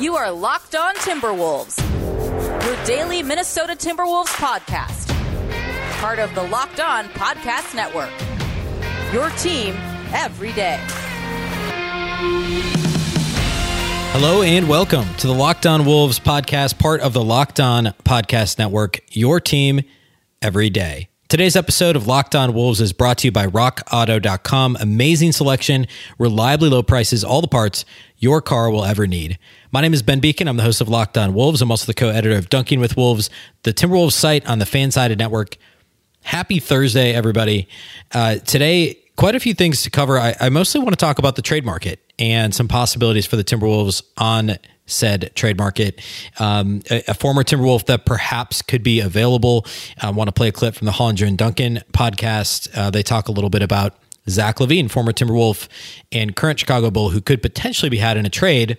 You are Locked On Timberwolves, your daily Minnesota Timberwolves podcast. Part of the Locked On Podcast Network. Your team every day. Hello and welcome to the Locked On Wolves podcast, part of the Locked On Podcast Network, your team every day. Today's episode of Locked On Wolves is brought to you by rockauto.com. Amazing selection, reliably low prices, all the parts your car will ever need. My name is Ben Beacon. I'm the host of Locked On Wolves. I'm also the co editor of Dunking with Wolves, the Timberwolves site on the Fansided Network. Happy Thursday, everybody. Uh, today, quite a few things to cover. I, I mostly want to talk about the trade market and some possibilities for the Timberwolves on said trade market. Um, a, a, former Timberwolf that perhaps could be available. I want to play a clip from the Hollinger and Duncan podcast. Uh, they talk a little bit about Zach LaVine, former Timberwolf and current Chicago Bull, who could potentially be had in a trade.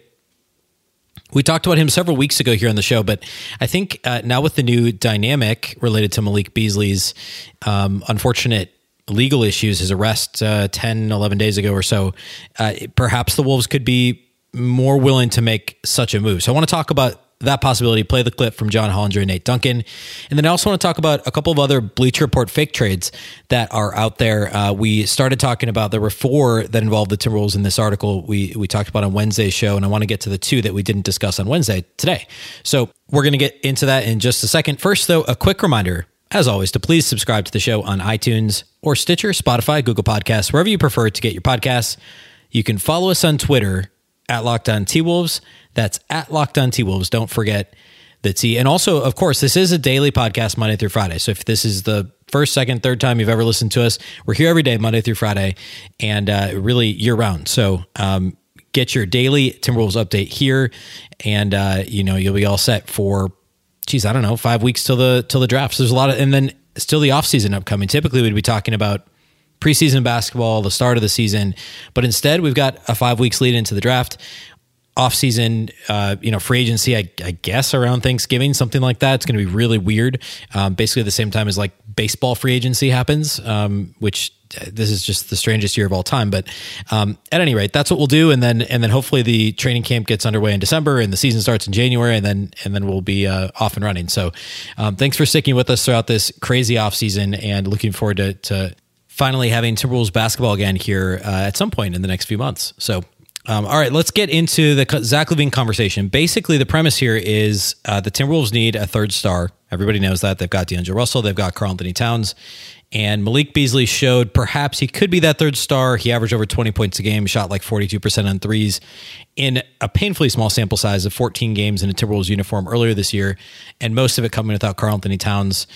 We talked about him several weeks ago here on the show, but I think uh, now with the new dynamic related to Malik Beasley's um, unfortunate legal issues, his arrest uh, 10, 11 days ago or so, uh, perhaps the Wolves could be more willing to make such a move. So I want to talk about that possibility, play the clip from John Hollinger and Nate Duncan. And then I also want to talk about a couple of other Bleacher Report fake trades that are out there. Uh, we started talking about, there were four that involved the Timberwolves in this article we, we talked about on Wednesday's show. And I want to get to the two that we didn't discuss on Wednesday today. So we're going to get into that in just a second. First, though, a quick reminder as always, to please subscribe to the show on iTunes or Stitcher, Spotify, Google Podcasts, wherever you prefer to get your podcasts. You can follow us on Twitter at Locked On T Wolves. That's at Locked On T Wolves. Don't forget the T. And also, of course, this is a daily podcast Monday through Friday. So if this is the first, second, third time you've ever listened to us, we're here every day, Monday through Friday, and uh, really year round. So um, get your daily Timberwolves update here, and uh, you know you'll be all set for, geez, I don't know, five weeks till the till the draft. So there's a lot of, and then still the off season upcoming. Typically, we'd be talking about preseason basketball, the start of the season. But instead, we've got a five weeks lead into the draft. Off-season, uh, you know, free agency. I, I, guess around Thanksgiving, something like that. It's going to be really weird. Um, basically, the same time as like baseball free agency happens, um, which uh, this is just the strangest year of all time. But um, at any rate, that's what we'll do, and then and then hopefully the training camp gets underway in December, and the season starts in January, and then and then we'll be uh, off and running. So, um, thanks for sticking with us throughout this crazy off season, and looking forward to, to finally having Timberwolves basketball again here uh, at some point in the next few months. So, um, all right, let's get into the Zach LaVine conversation. Basically, the premise here is uh, the Timberwolves need a third star. Everybody knows that. They've got D'Angelo Russell, they've got Karl-Anthony Towns, and Malik Beasley showed perhaps he could be that third star. He averaged over 20 points a game, shot like 42% on threes in a painfully small sample size of 14 games in a Timberwolves uniform earlier this year, and most of it coming without Karl-Anthony Towns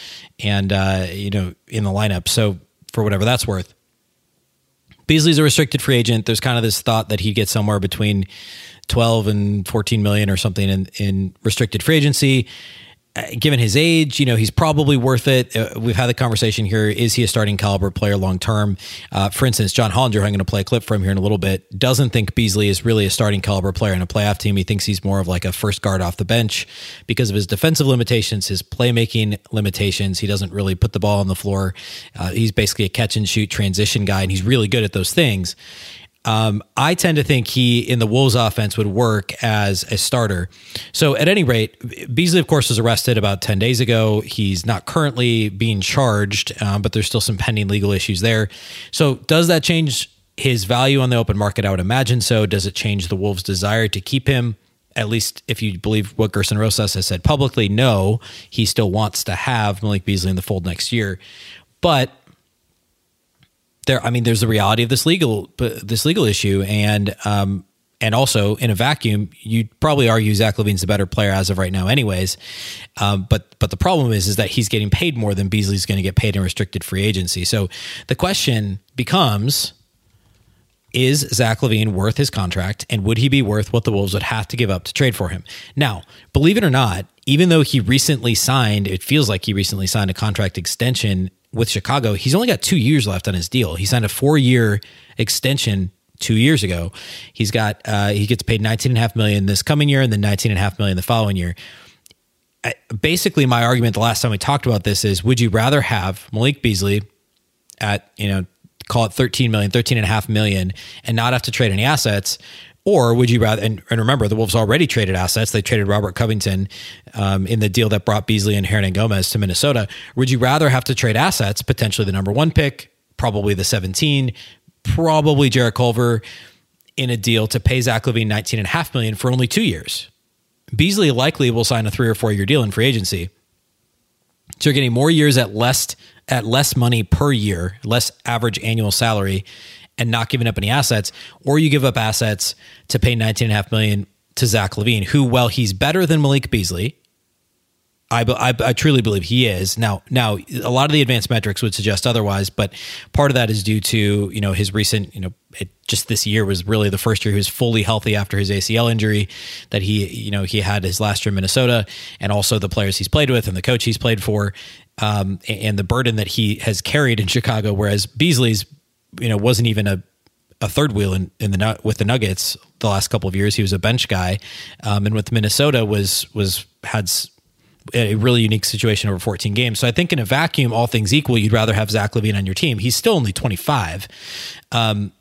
and, uh, you know, in the lineup. So, for whatever that's worth. Beasley's a restricted free agent. There's kind of this thought that he'd get somewhere between 12 and 14 million or something in, in restricted free agency. Uh, given his age, you know, he's probably worth it. Uh, we've had the conversation here. Is he a starting caliber player long term? Uh, for instance, John Hollinger, I'm going to play a clip from here in a little bit, doesn't think Beasley is really a starting caliber player in a playoff team. He thinks he's more of like a first guard off the bench because of his defensive limitations, his playmaking limitations. He doesn't really put the ball on the floor. Uh, he's basically a catch and shoot transition guy, and he's really good at those things. Um, I tend to think he in the Wolves offense would work as a starter. So at any rate, Beasley, of course, was arrested about 10 days ago. He's not currently being charged, um, but there's still some pending legal issues there. So does that change his value on the open market? I would imagine so. Does it change the Wolves' desire to keep him? At least if you believe what Gerson Rosas has said publicly, no, he still wants to have Malik Beasley in the fold next year. But there i mean there's the reality of this legal this legal issue. And um and also in a vacuum you'd probably argue zach LaVine's the better player as of right now anyways. Um, but but the problem is is that he's getting paid more than beasley's going to get paid in restricted free agency. So the question becomes is Zach LaVine worth his contract? And would he be worth what the Wolves would have to give up to trade for him? Now, believe it or not, even though he recently signed, it feels like he recently signed a contract extension with Chicago, he's only got two years left on his deal. He signed a four year extension two years ago. He's got uh, he gets paid nineteen and a half million this coming year, and then nineteen and a half million the following year. Basically, my argument the last time we talked about this is: Would you rather have Malik Beasley at you know call it 13 million, 13 and a half million, and not have to trade any assets, Or would you rather, and, and remember, the Wolves already traded assets. They traded Robert Covington um, in the deal that brought Beasley and Hernangomez to Minnesota. Would you rather have to trade assets, potentially the number one pick, probably the 17, probably Jarrett Culver in a deal to pay Zach LaVine 19 and a half million for only two years? Beasley likely will sign a three or four year deal in free agency. So you're getting more years at less at less money per year, less average annual salary, and not giving up any assets, or you give up assets to pay 19.5 million to Zach LaVine, who, well, he's better than Malik Beasley, I, I, I, truly believe he is now. Now, a lot of the advanced metrics would suggest otherwise, but part of that is due to you know his recent you know it, just this year was really the first year he was fully healthy after his ACL injury that he you know he had his last year in Minnesota, and also the players he's played with and the coach he's played for, um, and the burden that he has carried in Chicago. Whereas Beasley's you know wasn't even a a third wheel in, in the with the Nuggets the last couple of years. He was a bench guy, um, and with Minnesota was was had a really unique situation over 14 games. So I think in a vacuum, all things equal, you'd rather have Zach LaVine on your team. He's still only 25. Um,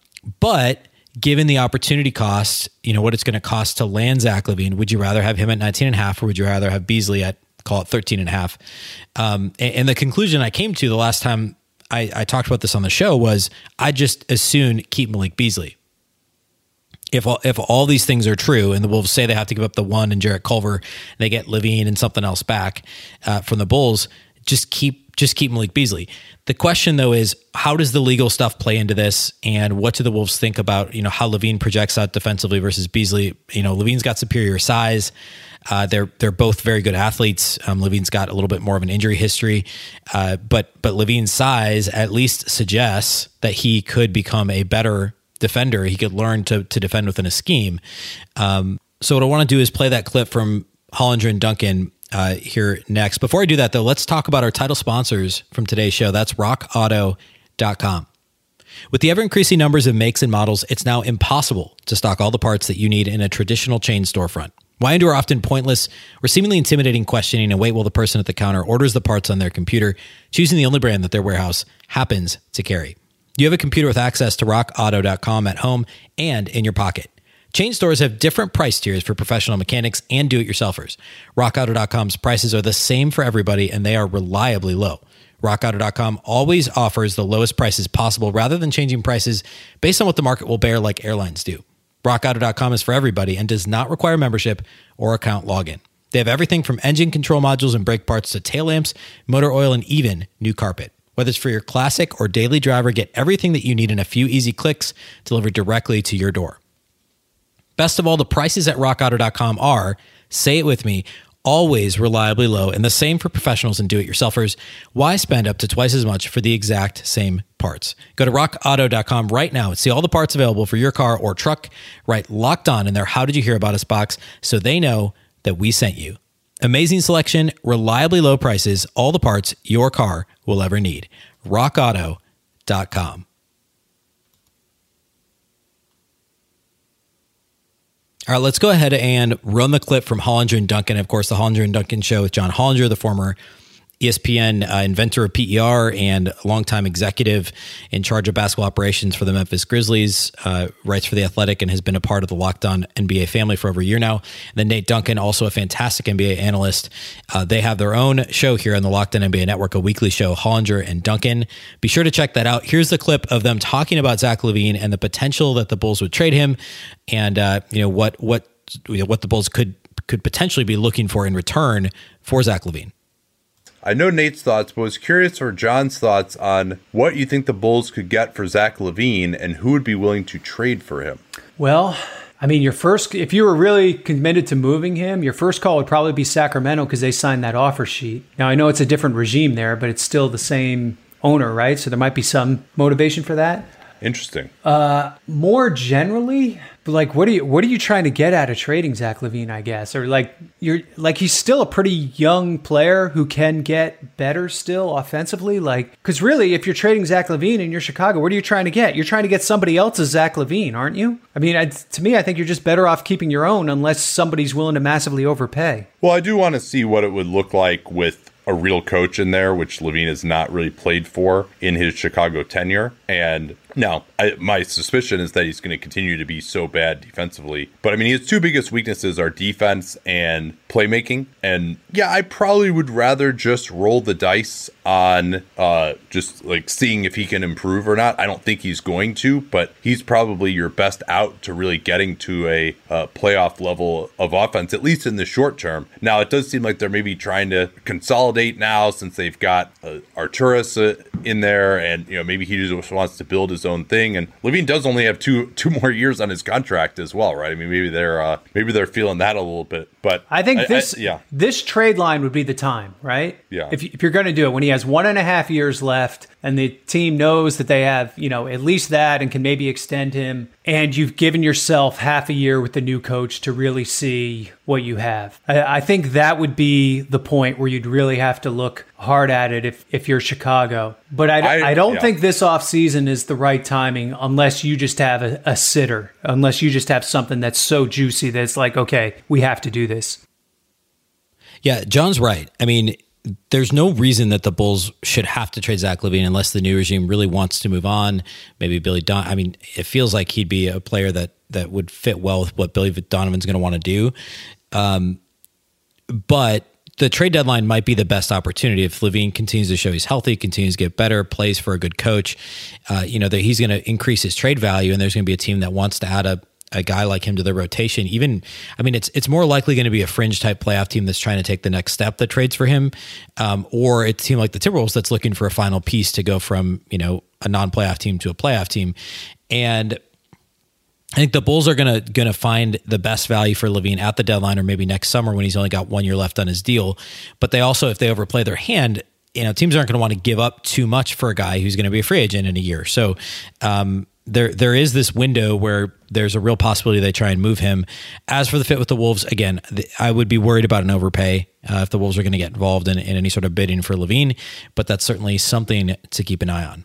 but given the opportunity cost, you know, what it's going to cost to land Zach LaVine. would you rather have him at 19 and a half or would you rather have Beasley at call it 13 and a half? Um, and, and the conclusion I came to the last time I, I talked about this on the show was I just as soon keep Malik Beasley if all, if all these things are true, and the Wolves say they have to give up the one and Jarrett Culver, they get LaVine and something else back uh, from the Bulls, just keep just keep Malik Beasley. The question though is how does the legal stuff play into this, and what do the Wolves think about you know how LaVine projects out defensively versus Beasley? You know, LaVine's got superior size. Uh, they're they're both very good athletes. Um, LaVine's got a little bit more of an injury history, uh, but but LaVine's size at least suggests that he could become a better defender. He could learn to to defend within a scheme. Um, so what I want to do is play that clip from Hollinger and Duncan uh, here next. Before I do that, though, let's talk about our title sponsors from today's show. That's RockAuto.com. With the ever increasing numbers of makes and models, it's now impossible to stock all the parts that you need in a traditional chain storefront. Why endure often pointless or seemingly intimidating questioning and wait while the person at the counter orders the parts on their computer, choosing the only brand that their warehouse happens to carry? You have a computer with access to rockauto.com at home and in your pocket. Chain stores have different price tiers for professional mechanics and do it yourselfers. RockAuto.com's prices are the same for everybody and they are reliably low. RockAuto.com always offers the lowest prices possible rather than changing prices based on what the market will bear, like airlines do. RockAuto.com is for everybody and does not require membership or account login. They have everything from engine control modules and brake parts to tail lamps, motor oil, and even new carpet. Whether it's for your classic or daily driver, get everything that you need in a few easy clicks delivered directly to your door. Best of all, the prices at rockauto.com are, say it with me, always reliably low and the same for professionals and do-it-yourselfers. Why spend up to twice as much for the exact same parts? Go to rockauto.com right now and see all the parts available for your car or truck. Write locked on in their How Did You Hear About Us box so they know that we sent you. Amazing selection, reliably low prices, all the parts your car will ever need. RockAuto.com. All right, let's go ahead and run the clip from Hollinger and Duncan. Of course, the Hollinger and Duncan show with John Hollinger, the former ESPN uh, inventor of PER and longtime executive in charge of basketball operations for the Memphis Grizzlies, uh, writes for The Athletic and has been a part of the Locked On NBA family for over a year now. And then Nate Duncan, also a fantastic NBA analyst. Uh, they have their own show here on the Locked On NBA Network, a weekly show, Hollinger and Duncan. Be sure to check that out. Here's the clip of them talking about Zach LaVine and the potential that the Bulls would trade him and, uh, you know, what, what, you know, what the Bulls could, could potentially be looking for in return for Zach LaVine. I know Nate's thoughts, but was curious for John's thoughts on what you think the Bulls could get for Zach LaVine and who would be willing to trade for him. Well, I mean, your first, if you were really committed to moving him, your first call would probably be Sacramento because they signed that offer sheet. Now, I know it's a different regime there, but it's still the same owner, right? So there might be some motivation for that. Interesting. Uh, more generally, like what are you what are you trying to get out of trading Zach LaVine? I guess, or like you're like he's still a pretty young player who can get better still offensively. Like, because really, if you're trading Zach LaVine and you're Chicago, what are you trying to get? You're trying to get somebody else's Zach LaVine, aren't you? I mean, I, to me, I think you're just better off keeping your own unless somebody's willing to massively overpay. Well, I do want to see what it would look like with a real coach in there, which LaVine has not really played for in his Chicago tenure. And Now, I, my suspicion is that he's going to continue to be so bad defensively. But I mean, his two biggest weaknesses are defense and playmaking. And yeah, I probably would rather just roll the dice on uh, just like seeing if he can improve or not. I don't think he's going to, but he's probably your best out to really getting to a uh, playoff level of offense, at least in the short term. Now, it does seem like they're maybe trying to consolidate now since they've got uh, Arturas uh, in there, and you know maybe he just wants to build his own thing. And LaVine does only have two two more years on his contract as well, right? I mean, maybe they're uh, maybe they're feeling that a little bit. But I think this I, yeah this trade line would be the time, right? Yeah. If, if you're going to do it when he has one and a half years left, and the team knows that they have you know at least that and can maybe extend him, and you've given yourself half a year with the new coach to really see what you have. I, I think that would be the point where you'd really have to look hard at it if, if you're Chicago. But I, I, I don't yeah. think this offseason is the right timing unless you just have a, a sitter, unless you just have something that's so juicy that it's like, okay, we have to do this. Yeah, John's right. I mean, there's no reason that the Bulls should have to trade Zach LaVine unless the new regime really wants to move on. Maybe Billy Don. I mean, it feels like he'd be a player that that would fit well with what Billy Donovan's going to want to do. Um, but the trade deadline might be the best opportunity if LaVine continues to show he's healthy, continues to get better, plays for a good coach. Uh, you know that he's going to increase his trade value, and there's going to be a team that wants to add a a guy like him to the rotation. Even, I mean, it's it's more likely going to be a fringe type playoff team that's trying to take the next step that trades for him, um, or a team like the Timberwolves that's looking for a final piece to go from you know a non playoff team to a playoff team, and I think the Bulls are gonna gonna find the best value for LaVine at the deadline, or maybe next summer when he's only got one year left on his deal. But they also, if they overplay their hand, you know, teams aren't going to want to give up too much for a guy who's going to be a free agent in a year. So um, there there is this window where there's a real possibility they try and move him. As for the fit with the Wolves, again, I would be worried about an overpay uh, if the Wolves are going to get involved in, in any sort of bidding for LaVine, But that's certainly something to keep an eye on.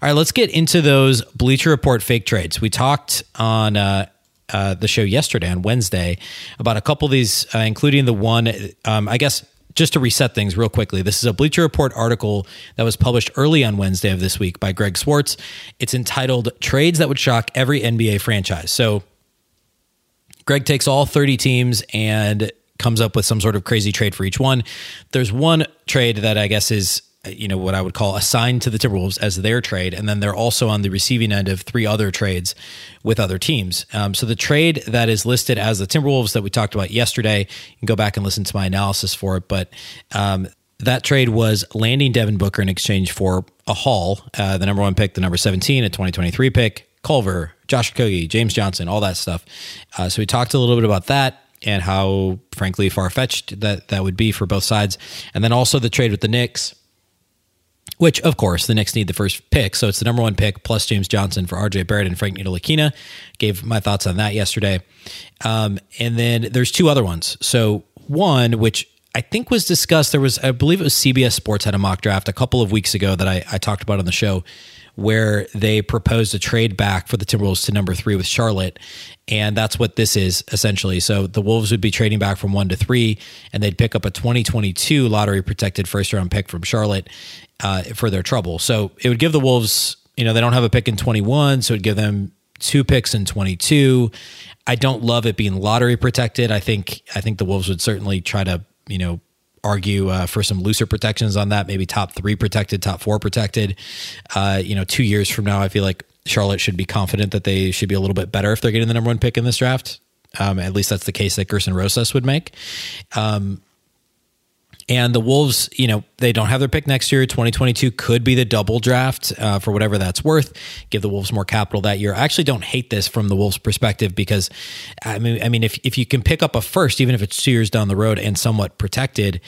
All right, let's get into those Bleacher Report fake trades. We talked on uh, uh, the show yesterday on Wednesday about a couple of these, uh, including the one, um, I guess, just to reset things real quickly. This is a Bleacher Report article that was published early on Wednesday of this week by Greg Swartz. It's entitled Trades That Would Shock Every NBA Franchise. So Greg takes all 30 teams and comes up with some sort of crazy trade for each one. There's one trade that I guess is you know what I would call assigned to the Timberwolves as their trade, and then they're also on the receiving end of three other trades with other teams. Um, so the trade that is listed as the Timberwolves that we talked about yesterday, you can go back and listen to my analysis for it. But um, that trade was landing Devin Booker in exchange for a haul, uh, the number one pick, the number seventeen, a twenty twenty three pick, Culver, Josh Okogie, James Johnson, all that stuff. Uh, so we talked a little bit about that and how, frankly, far fetched that that would be for both sides, and then also the trade with the Knicks which, of course, the Knicks need the first pick. So it's the number one pick plus James Johnson for RJ Barrett and Frank Ntilikina. Gave my thoughts on that yesterday. Um, and then there's two other ones. So one, which I think was discussed, there was, I believe it was CBS Sports had a mock draft a couple of weeks ago that I, I talked about on the show where they proposed a trade back for the Timberwolves to number three with Charlotte. And that's what this is essentially. So the Wolves would be trading back from one to three, and they'd pick up a 2022 lottery protected first round pick from Charlotte uh, for their trouble. So it would give the Wolves, you know, they don't have a pick in 21, so it'd give them two picks in 22. I don't love it being lottery protected. I think I think the Wolves would certainly try to, you know, argue uh, for some looser protections on that, maybe top three protected, top four protected. Uh, you know, two years from now, I feel like Charlotte should be confident that they should be a little bit better if they're getting the number one pick in this draft. Um, at least that's the case that Gerson Rosas would make. Um, and the Wolves, you know, they don't have their pick next year. 2022 could be the double draft uh, for whatever that's worth. Give the Wolves more capital that year. I actually don't hate this from the Wolves' perspective because, I mean, I mean, if if you can pick up a first, even if it's two years down the road and somewhat protected,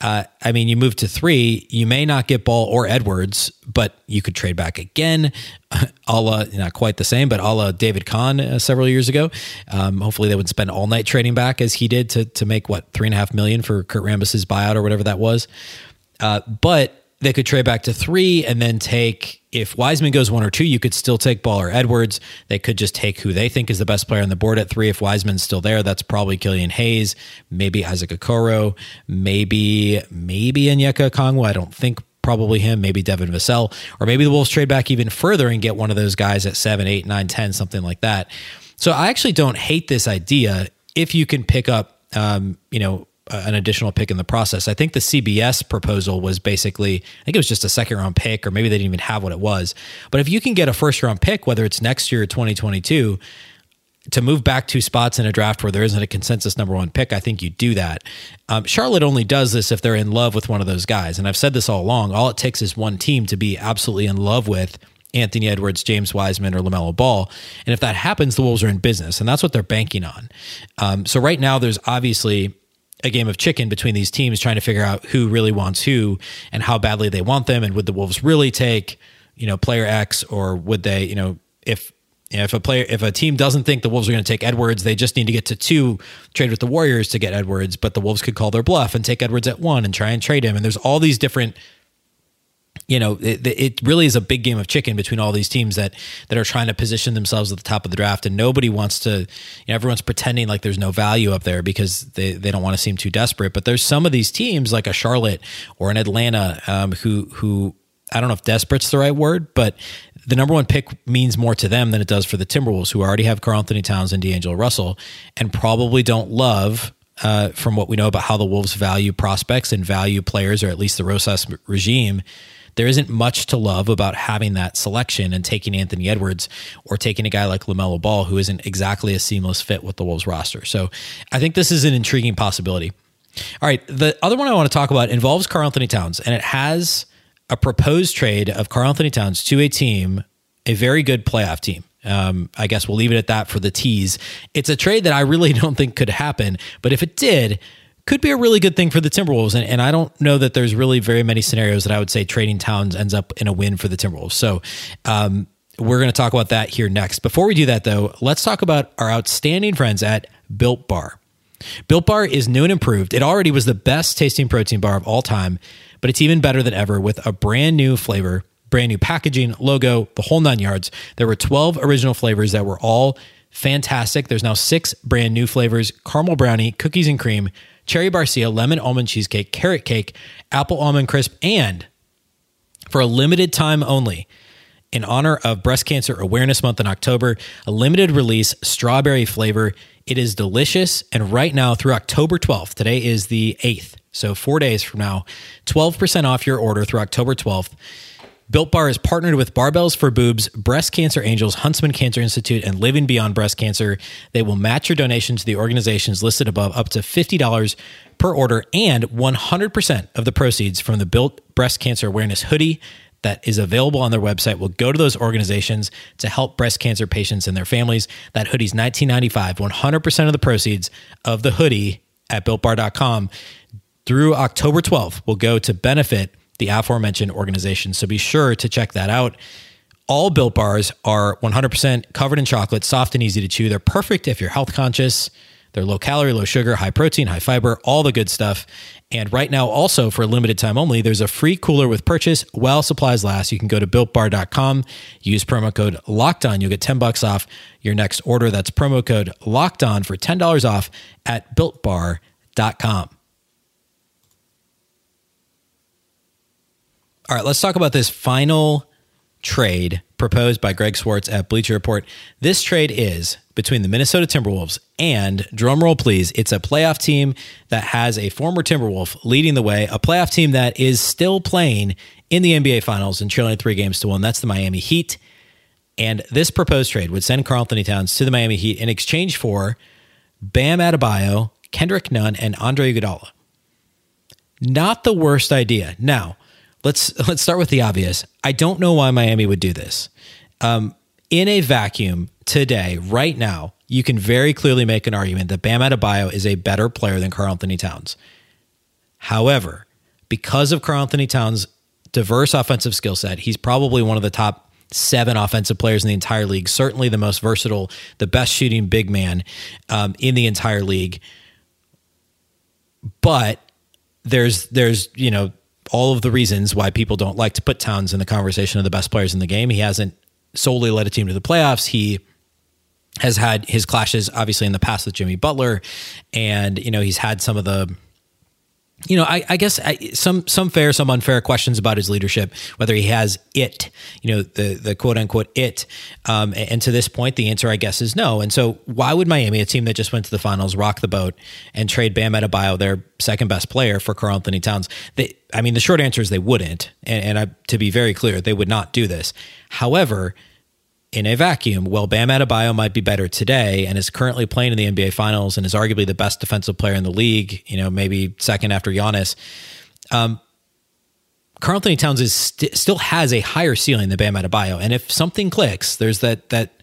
uh, I mean, you move to three, you may not get Ball or Edwards, but you could trade back again, a la, not quite the same, but a la David Kahn uh, several years ago. Um, hopefully, they would spend all night trading back as he did to to make what three and a half million for Kurt Rambis's buyout or whatever that was. Uh, but they could trade back to three and then take if Wiseman goes one or two, you could still take Ball or Edwards. They could just take who they think is the best player on the board at three. If Wiseman's still there, that's probably Killian Hayes, maybe Isaac Okoro, maybe maybe Onyeka Okongwu. I don't think probably him, maybe Devin Vassell, or maybe the Wolves trade back even further and get one of those guys at seven, eight, nine, 10, something like that. So I actually don't hate this idea if you can pick up, um, you know, an additional pick in the process. I think the CBS proposal was basically, I think it was just a second round pick, or maybe they didn't even have what it was. But if you can get a first round pick, whether it's next year or 2022, to move back two spots in a draft where there isn't a consensus number one pick, I think you do that. Um, Charlotte only does this if they're in love with one of those guys. And I've said this all along. All it takes is one team to be absolutely in love with Anthony Edwards, James Wiseman, or LaMelo Ball. And if that happens, the Wolves are in business. And that's what they're banking on. Um, so right now, there's obviously a game of chicken between these teams trying to figure out who really wants who and how badly they want them. And would the Wolves really take, you know, player X or would they, you know, if if a player, if a team doesn't think the Wolves are going to take Edwards, they just need to get to two, trade with the Warriors to get Edwards. But the Wolves could call their bluff and take Edwards at one and try and trade him. And there's all these different, you know, it, it really is a big game of chicken between all these teams that that are trying to position themselves at the top of the draft. And nobody wants to, you know, everyone's pretending like there's no value up there because they they don't want to seem too desperate. But there's some of these teams like a Charlotte or an Atlanta um, who who I don't know if desperate's the right word, but the number one pick means more to them than it does for the Timberwolves, who already have Karl-Anthony Towns and D'Angelo Russell, and probably don't love, uh, from what we know about how the Wolves value prospects and value players, or at least the Rosas regime. There isn't much to love about having that selection and taking Anthony Edwards or taking a guy like LaMelo Ball, who isn't exactly a seamless fit with the Wolves roster. So I think this is an intriguing possibility. All right. The other one I want to talk about involves Karl-Anthony Towns, and it has a proposed trade of Karl-Anthony Towns to a team, a very good playoff team. Um, I guess we'll leave it at that for the tease. It's a trade that I really don't think could happen, but if it did, could be a really good thing for the Timberwolves. And, and I don't know that there's really very many scenarios that I would say trading Towns ends up in a win for the Timberwolves. So um, we're going to talk about that here next. Before we do that, though, let's talk about our outstanding friends at Built Bar. Built Bar is new and improved. It already was the best tasting protein bar of all time but it's even better than ever with a brand new flavor, brand new packaging, logo, the whole nine yards. There were 12 original flavors that were all fantastic. There's now six brand new flavors caramel brownie, cookies and cream, cherry barcia, lemon almond cheesecake, carrot cake, apple almond crisp, and for a limited time only, in honor of Breast Cancer Awareness Month in October, a limited release strawberry flavor. It is delicious. And right now, through October 12th, today is the 8th, so, four days from now, 12% off your order through October 12th. Built Bar is partnered with Barbells for Boobs, Breast Cancer Angels, Huntsman Cancer Institute, and Living Beyond Breast Cancer. They will match your donation to the organizations listed above up to $50 per order and 100% of the proceeds from the Built Breast Cancer Awareness hoodie that is available on their website will go to those organizations to help breast cancer patients and their families. That hoodie's $19.95. 100% of the proceeds of the hoodie at builtbar.com through October 12th will go to benefit the aforementioned organization. So be sure to check that out. All built bars are 100% covered in chocolate, soft and easy to chew. They're perfect if you're health conscious. They're low calorie, low sugar, high protein, high fiber, all the good stuff. And right now, also for a limited time only, there's a free cooler with purchase while supplies last. You can go to builtbar.com, use promo code locked on. You'll get 10 bucks off your next order. That's promo code locked on for $10 off at builtbar.com. All right, let's talk about this final trade proposed by Greg Swartz at Bleacher Report. This trade is between the Minnesota Timberwolves and, drumroll please, it's a playoff team that has a former Timberwolf leading the way, a playoff team that is still playing in the NBA Finals and trailing three games to one. That's the Miami Heat. And this proposed trade would send Karl-Anthony Towns to the Miami Heat in exchange for Bam Adebayo, Kendrick Nunn, and Andre Iguodala. Not the worst idea. Now, let's let's start with the obvious. I don't know why Miami would do this. Um, in a vacuum today, right now, you can very clearly make an argument that Bam Adebayo is a better player than Karl-Anthony Towns. However, because of Karl-Anthony Towns' diverse offensive skill set, he's probably one of the top seven offensive players in the entire league. Certainly the most versatile, the best shooting big man um, in the entire league. But there's there's you know all of the reasons why people don't like to put Towns in the conversation of the best players in the game. He hasn't solely led a team to the playoffs. He has had his clashes obviously in the past with Jimmy Butler and you know he's had some of the you know, I, I guess I, some some fair, some unfair questions about his leadership, whether he has it, you know, the the quote unquote it. Um, and to this point, the answer, I guess, is no. And so, why would Miami, a team that just went to the finals, rock the boat and trade Bam Adebayo, their second best player, for Karl Anthony Towns? They, I mean, the short answer is they wouldn't. And, and I, to be very clear, they would not do this. However, in a vacuum, well, Bam Adebayo might be better today and is currently playing in the NBA Finals and is arguably the best defensive player in the league. You know, maybe second after Giannis. Um, Karl Anthony Towns is st- still has a higher ceiling than Bam Adebayo, and if something clicks, there's that that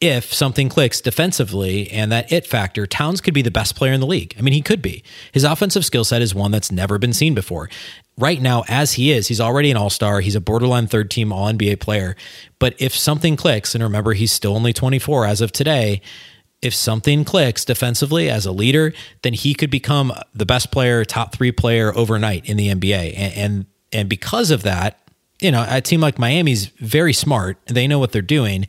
if something clicks defensively and that it factor, Towns could be the best player in the league. I mean, he could be. His offensive skill set is one that's never been seen before right now, as he is, he's already an all star. He's a borderline third team All NBA player. But if something clicks, and remember, he's still only 24 as of today. If something clicks defensively as a leader, then he could become the best player, top three player overnight in the NBA. And, and, and because of that, you know, a team like Miami's very smart. They know what they're doing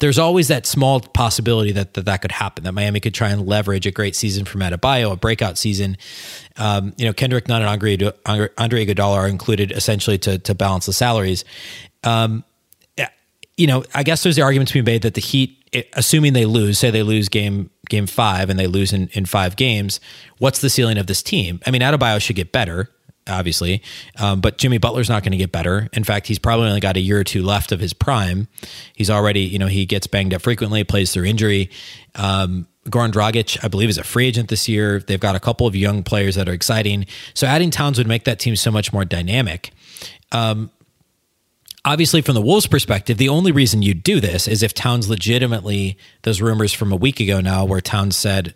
there's always that small possibility that, that that could happen, that Miami could try and leverage a great season from Adebayo, a breakout season. Um, you know, Kendrick Nunn and Andre, Andre Iguodala are included essentially to, to balance the salaries. Um, you know, I guess there's the argument to be made that the Heat, assuming they lose, say they lose game game five and they lose in, in five games, what's the ceiling of this team? I mean, Adebayo should get better obviously. Um, but Jimmy Butler's not going to get better. In fact, he's probably only got a year or two left of his prime. He's already, you know, he gets banged up frequently, plays through injury. Um, Goran Dragic, I believe, is a free agent this year. They've got a couple of young players that are exciting. So adding Towns would make that team so much more dynamic. Um, obviously, from the Wolves' perspective, the only reason you do this is if Towns legitimately, those rumors from a week ago now, where Towns said,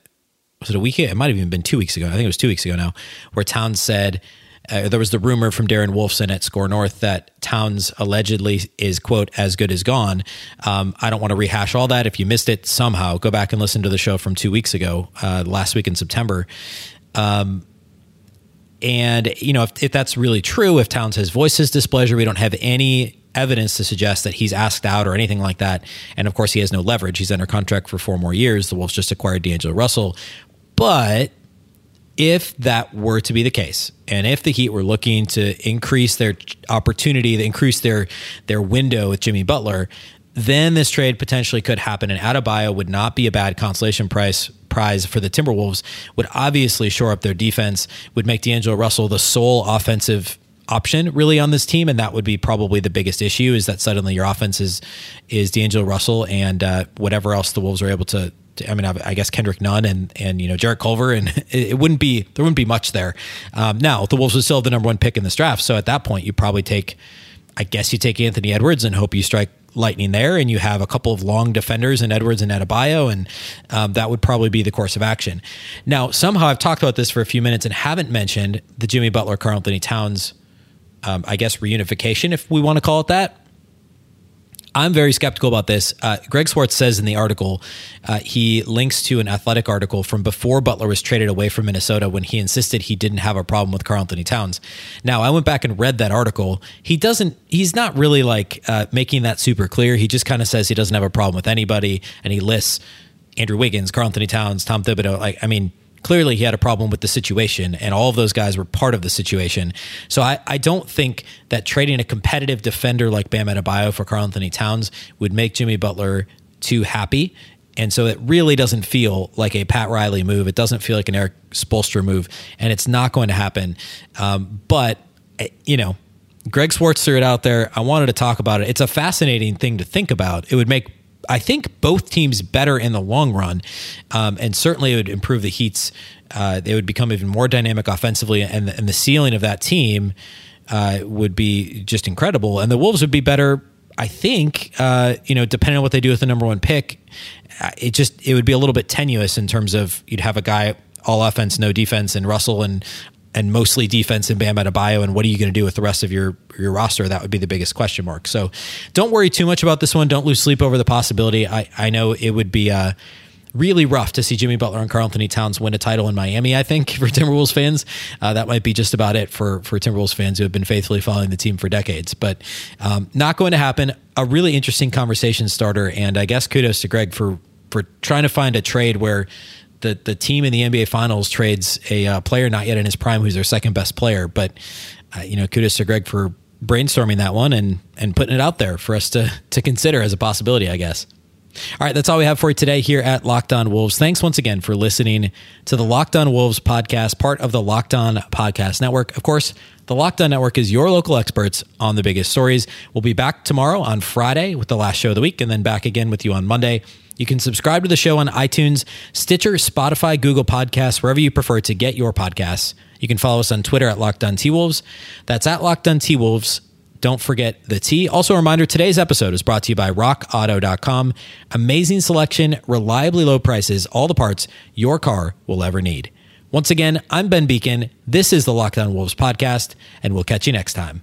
was it a week? It might have even been two weeks ago. I think it was two weeks ago now, where Towns said, uh, there was the rumor from Darren Wolfson at SKOR North that Towns allegedly is quote as good as gone. Um, I don't want to rehash all that. If you missed it somehow, go back and listen to the show from two weeks ago, uh, last week in September. Um, and you know if, if that's really true, if Towns has voiced his displeasure, we don't have any evidence to suggest that he's asked out or anything like that. And of course, he has no leverage. He's under contract for four more years. The Wolves just acquired D'Angelo Russell, but if that were to be the case, and if the Heat were looking to increase their opportunity, to increase their their window with Jimmy Butler, then this trade potentially could happen, and Adebayo would not be a bad consolation price prize for the Timberwolves. Would obviously shore up their defense, would make D'Angelo Russell the sole offensive option really on this team, and that would be probably the biggest issue. Is that suddenly your offense is is D'Angelo Russell and uh, whatever else the Wolves are able to I mean, I guess Kendrick Nunn and and you know Jarrett Culver, and it, wouldn't be there wouldn't be much there. Um, now the Wolves would still have the number one pick in this draft, so at that point you probably take, I guess you take Anthony Edwards and hope you strike lightning there, and you have a couple of long defenders in Edwards and Adebayo, and um, that would probably be the course of action. Now somehow I've talked about this for a few minutes and haven't mentioned the Jimmy Butler, Karl Anthony Towns, um, I guess reunification, if we want to call it that. I'm very skeptical about this. Uh, Greg Swartz says in the article, uh, he links to an athletic article from before Butler was traded away from Minnesota when he insisted he didn't have a problem with Karl Anthony Towns. Now, I went back and read that article. He doesn't, he's not really like uh, making that super clear. He just kind of says he doesn't have a problem with anybody and he lists Andrew Wiggins, Karl Anthony Towns, Tom Thibodeau. Like, I mean, clearly he had a problem with the situation, and all of those guys were part of the situation. So I, I don't think that trading a competitive defender like Bam Adebayo for Karl Anthony Towns would make Jimmy Butler too happy. And so it really doesn't feel like a Pat Riley move. It doesn't feel like an Erik Spoelstra move, and it's not going to happen. Um, but eh, you know, Greg Swartz threw it out there. I wanted to talk about it. It's a fascinating thing to think about. It would make I think both teams better in the long run, um, and certainly it would improve the Heat's. Uh, they would become even more dynamic offensively, and and the ceiling of that team uh, would be just incredible. And the Wolves would be better, I think. Uh, you know, depending on what they do with the number one pick, uh, it just it would be a little bit tenuous in terms of you'd have a guy all offense, no defense, and Russell and and mostly defense in Bam Adebayo, and what are you going to do with the rest of your your roster? That would be the biggest question mark. So, don't worry too much about this one. Don't lose sleep over the possibility. I I know it would be uh, really rough to see Jimmy Butler and Karl Anthony Towns win a title in Miami. I think for Timberwolves fans, uh, that might be just about it for for Timberwolves fans who have been faithfully following the team for decades. But um, not going to happen. A really interesting conversation starter, and I guess kudos to Greg for for trying to find a trade where the the team in the NBA Finals trades a uh, player not yet in his prime who's their second best player. But uh, you know, kudos to Greg for brainstorming that one and and putting it out there for us to to consider as a possibility, I guess. All right, that's all we have for you today here at Locked On Wolves. Thanks once again for listening to the Locked On Wolves podcast, part of the Locked On Podcast Network. Of course, the Locked On Network is your local experts on the biggest stories. We'll be back tomorrow on Friday with the last show of the week and then back again with you on Monday. You can subscribe to the show on iTunes, Stitcher, Spotify, Google Podcasts, wherever you prefer to get your podcasts. You can follow us on Twitter at Locked On T Wolves. That's at Locked On T Wolves. Don't forget the T. Also, a reminder today's episode is brought to you by rockauto.com. Amazing selection, reliably low prices, all the parts your car will ever need. Once again, I'm Ben Beacon. This is the Locked On Wolves podcast, and we'll catch you next time.